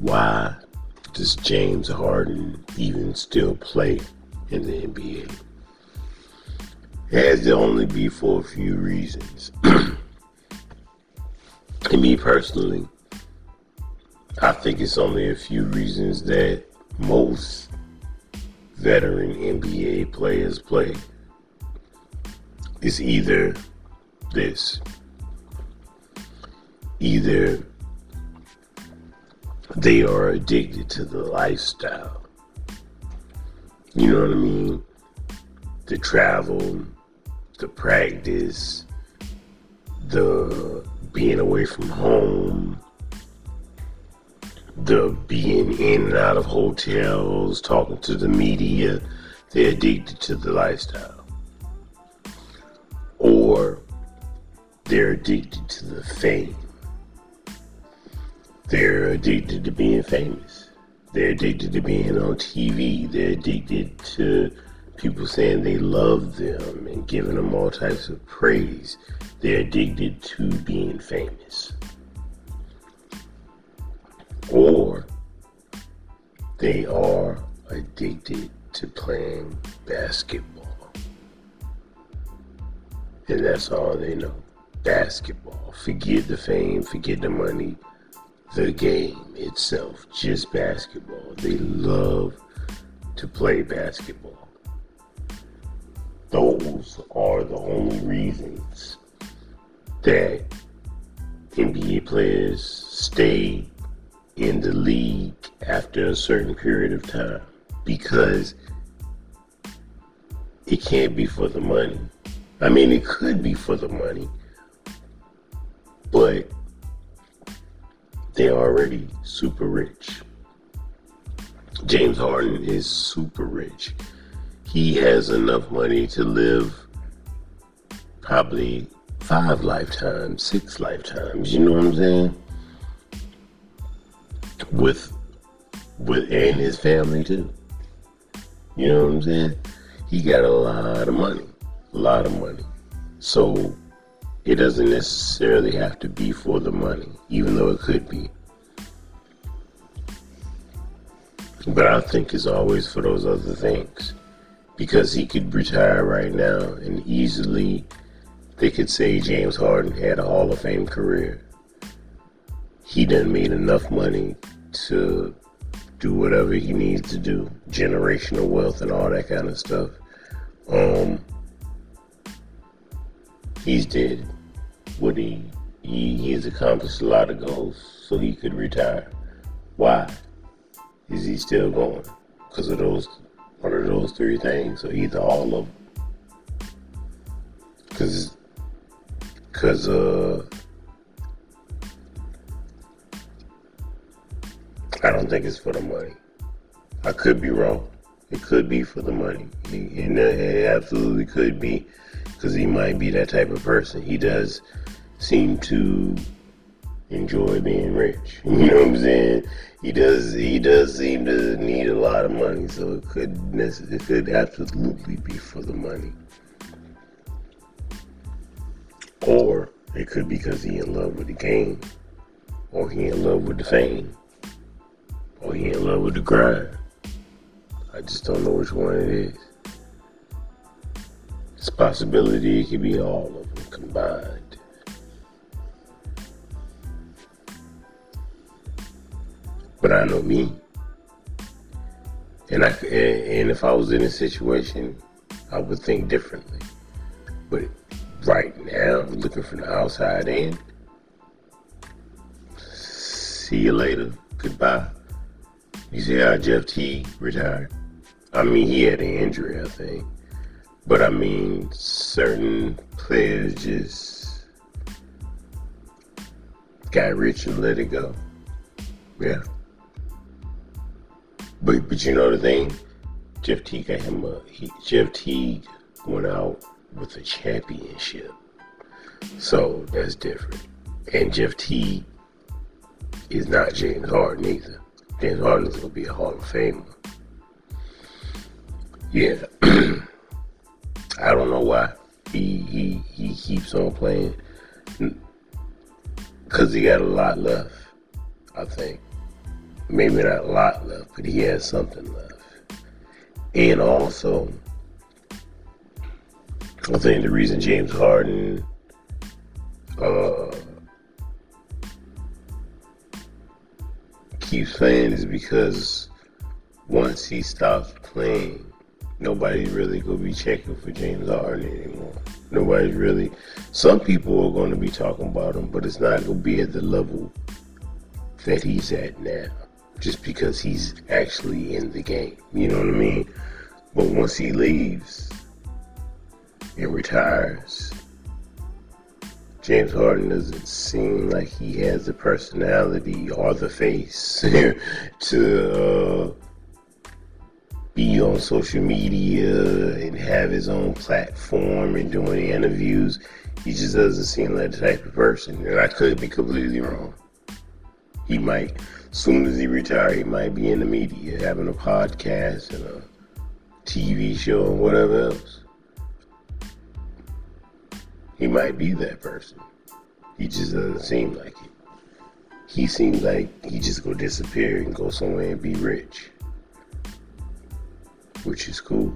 why does James Harden even still play in the NBA? It has to only be for a few reasons. and me personally, I think it's only a few reasons that most veteran NBA players play. It's either this. Either they are addicted to the lifestyle. You know what I mean? The travel, the practice, the being away from home, the being in and out of hotels, talking to the media. They're addicted to the lifestyle. Or they're addicted to the fame. They're addicted to being famous. They're addicted to being on TV. They're addicted to people saying they love them and giving them all types of praise. They're addicted to being famous. Or they are addicted to playing basketball. And that's all they know. Basketball. Forget the fame, forget the money the game itself, just basketball. They love to play basketball. Those are the only reasons that NBA players stay in the league after a certain period of time because it can't be for the money. I mean, it could be for the money, but they're already super rich. James Harden is super rich. He has enough money to live probably five lifetimes, six lifetimes. You know what I'm saying? With with and his family too. You know what I'm saying? He got a lot of money. A lot of money. So it doesn't necessarily have to be for the money, even though it could be. But I think it's always for those other things. Because he could retire right now and easily they could say James Harden had a Hall of Fame career. He done made enough money to do whatever he needs to do, generational wealth and all that kind of stuff. Um, he's did he, he he's accomplished a lot of goals, so he could retire. Why is he still going? Because of those one of those three things, or either all of them. Because because uh, I don't think it's for the money. I could be wrong. It could be for the money. And it absolutely could be because he might be that type of person. He does seem to enjoy being rich. You know what I'm saying? He does. He does seem to need a lot of money, so it could it could absolutely be for the money, or it could be because he in love with the game, or he in love with the fame, or he in love with the grind. I just don't know which one it is. It's a possibility it could be all of them combined. But I know me. And I and if I was in a situation, I would think differently. But right now, looking from the outside in, see you later. Goodbye. You see how Jeff Teague retired? I mean, he had an injury, I think. But I mean, certain players just got rich and let it go. Yeah. But but you know the thing, Jeff Teague got him a he, Jeff Teague went out with a championship. So that's different. And Jeff Teague is not James Harden either. James Harden is gonna be a Hall of Famer. Yeah. I don't know why he he he keeps on playing because he got a lot left. I think maybe not a lot left, but he has something left. And also, I think the reason James Harden uh, keeps playing is because once he stops playing, nobody's really gonna be checking for James Harden anymore. Nobody's really. Some people are going to be talking about him, but it's not going to be at the level that he's at now, just because he's actually in the game. You know what I mean? But once he leaves and retires, James Harden doesn't seem like he has the personality or the face to uh, be on social media and have his own platform and doing interviews. He just doesn't seem like the type of person. And I could be completely wrong. He might, soon as he retire, he might be in the media having a podcast and a TV show and whatever else. He might be that person. He just doesn't seem like it. He seems like he just go disappear and go somewhere and be rich which is cool.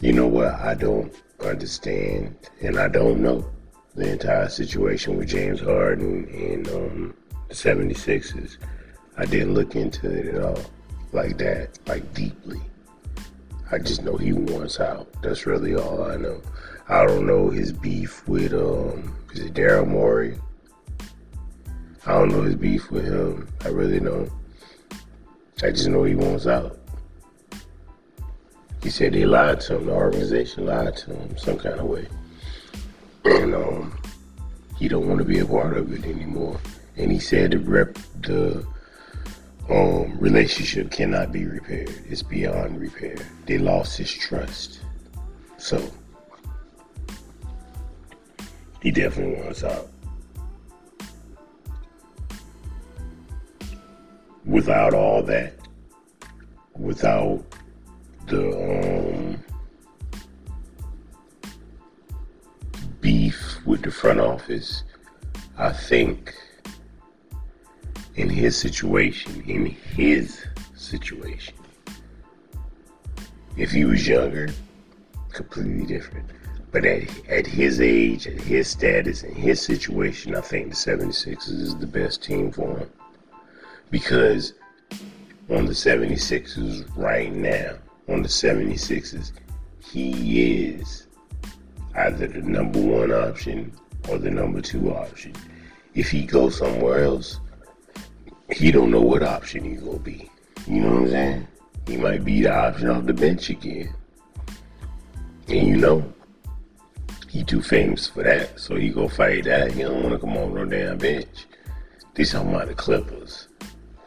You know what? I don't understand, and I don't know the entire situation with James Harden and um, the 76ers. I didn't look into it at all like that, like deeply. I just know he wants out. That's really all I know. I don't know his beef with um is it Daryl Morey? I don't know his beef with him. I really don't. I just know he wants out. He said they lied to him. The organization lied to him some kind of way, and um, he don't want to be a part of it anymore. And he said the rep the um, relationship cannot be repaired. It's beyond repair. They lost his trust. So he definitely wants out. Without all that, without the um, beef with the front office, I think in his situation, in his situation, if he was younger, completely different. But at, at his age, at his status, in his situation, I think the 76ers is the best team for him because on the 76ers right now, on the 76ers, he is either the number one option or the number two option. If he goes somewhere else, he don't know what option he's gonna be. You know what I'm saying? He might be the option off the bench again. And you know, he too famous for that, so he go fight that. He don't wanna come on no damn bench. They talking about the Clippers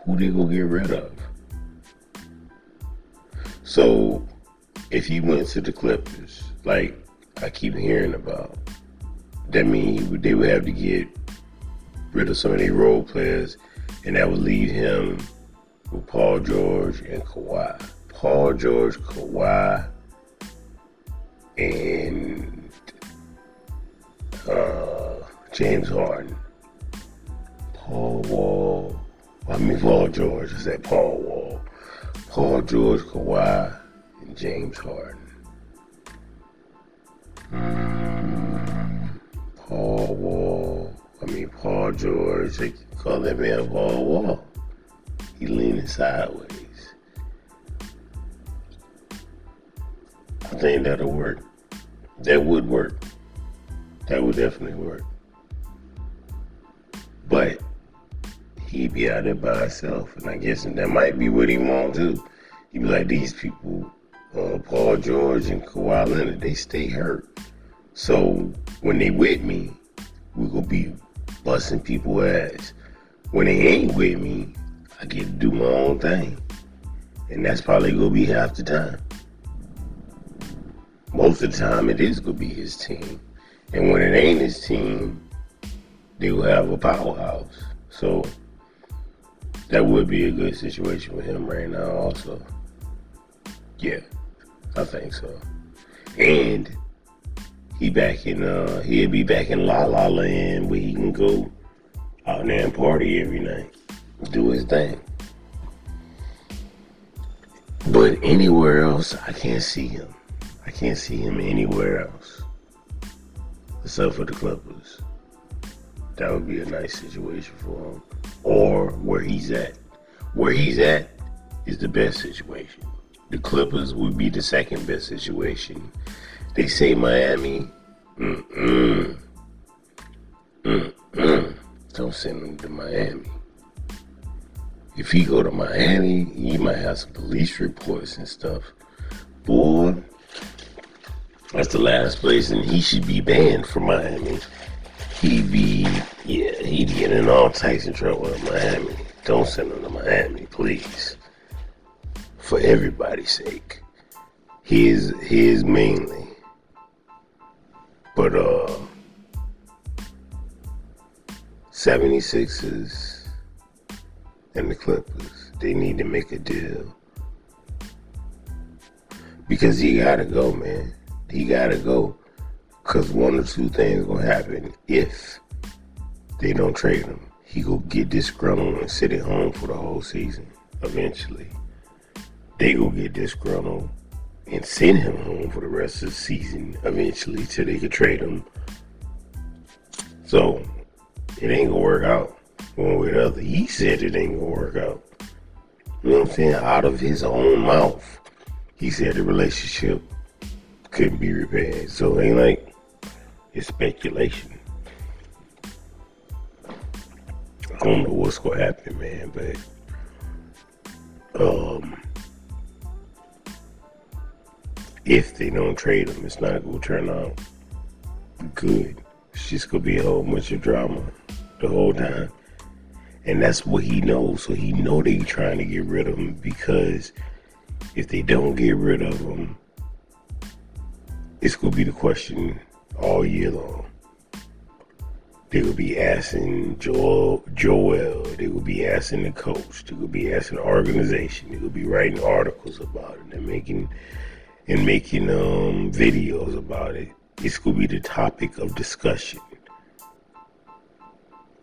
who they gonna get rid of? So if he went to the Clippers, like I keep hearing about, that means they would have to get rid of some of their role players, and that would leave him with Paul George and Kawhi. Paul George, Kawhi, and uh, James Harden. Paul Wall, I mean, Paul George. I said Paul Wall. Paul George, Kawhi, and James Harden. Mm, Paul Wall. I mean, Paul George. They call that man Paul Wall. He leaning sideways. I think that'll work. That would work. That would definitely work. But he'd be out there by himself. And I guess that might be what he wants to. He'd be like, these people, uh, Paul George and Kawhi Leonard, they stay hurt. So when they with me, we gonna be busting people ass. When they ain't with me, I get to do my own thing. And that's probably gonna be half the time. Most of the time it is gonna be his team. And when it ain't his team, they will have a powerhouse. So that would be a good situation with him right now, also. Yeah, I think so. And he back in uh he'll be back in La La Land where he can go out there and party every night, do his thing. But anywhere else, I can't see him. I can't see him anywhere else. Except for the Clippers. That would be a nice situation for him. Or where he's at. Where he's at is the best situation. The Clippers would be the second best situation. They say Miami. Mm-mm. Mm-mm. Don't send him to Miami. If he go to Miami, he might have some police reports and stuff. Boy, that's the last place, and he should be banned from Miami. He'd be, yeah, he'd get in all types of trouble in Miami. Don't send him to Miami, please. For everybody's sake. His, his mainly. But, uh, 76ers and the Clippers, they need to make a deal. Because he gotta go, man. He gotta go. Cause one or two things gonna happen if they don't trade him. He gonna get disgruntled and sit at home for the whole season. Eventually, they gonna get disgruntled and send him home for the rest of the season. Eventually, till they can trade him. So it ain't gonna work out one way or the other. He said it ain't gonna work out. You know what I'm saying? Out of his own mouth, he said the relationship couldn't be repaired. So it ain't like it's speculation. I don't know what's gonna happen, man, but um, if they don't trade him, it's not gonna turn out good. It's just gonna be a whole bunch of drama the whole time. And that's what he knows. So he know they trying to get rid of him because if they don't get rid of him, it's gonna be the question all year long. They will be asking Joel, Joel. They will be asking the coach. They will be asking the organization. They will be writing articles about it and making and making um, videos about it. It's gonna be the topic of discussion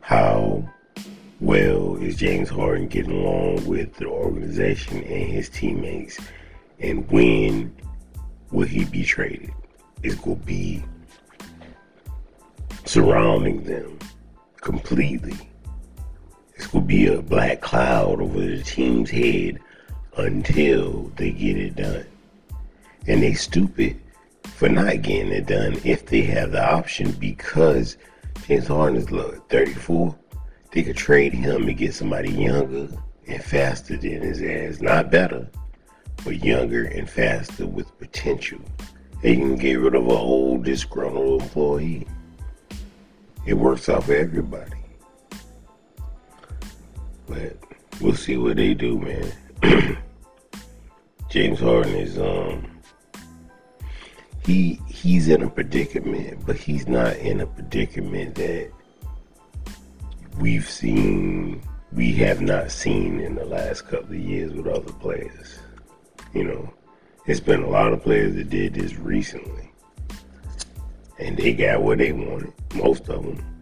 how well is James Harden getting along with the organization and his teammates, and when will he be traded? It's going to be surrounding them completely. Going to be a black cloud over the team's head until they get it done. And they stupid for not getting it done if they have the option because James Harden is look, 34. They could trade him and get somebody younger and faster than his ass. Not better, but younger and faster with potential. They can get rid of an old disgruntled employee. It works out for everybody. But we'll see what they do, man. James Harden is um he he's in a predicament, but he's not in a predicament that we've seen we have not seen in the last couple of years with other players. You know, it's been a lot of players that did this recently. And they got what they wanted, most of them.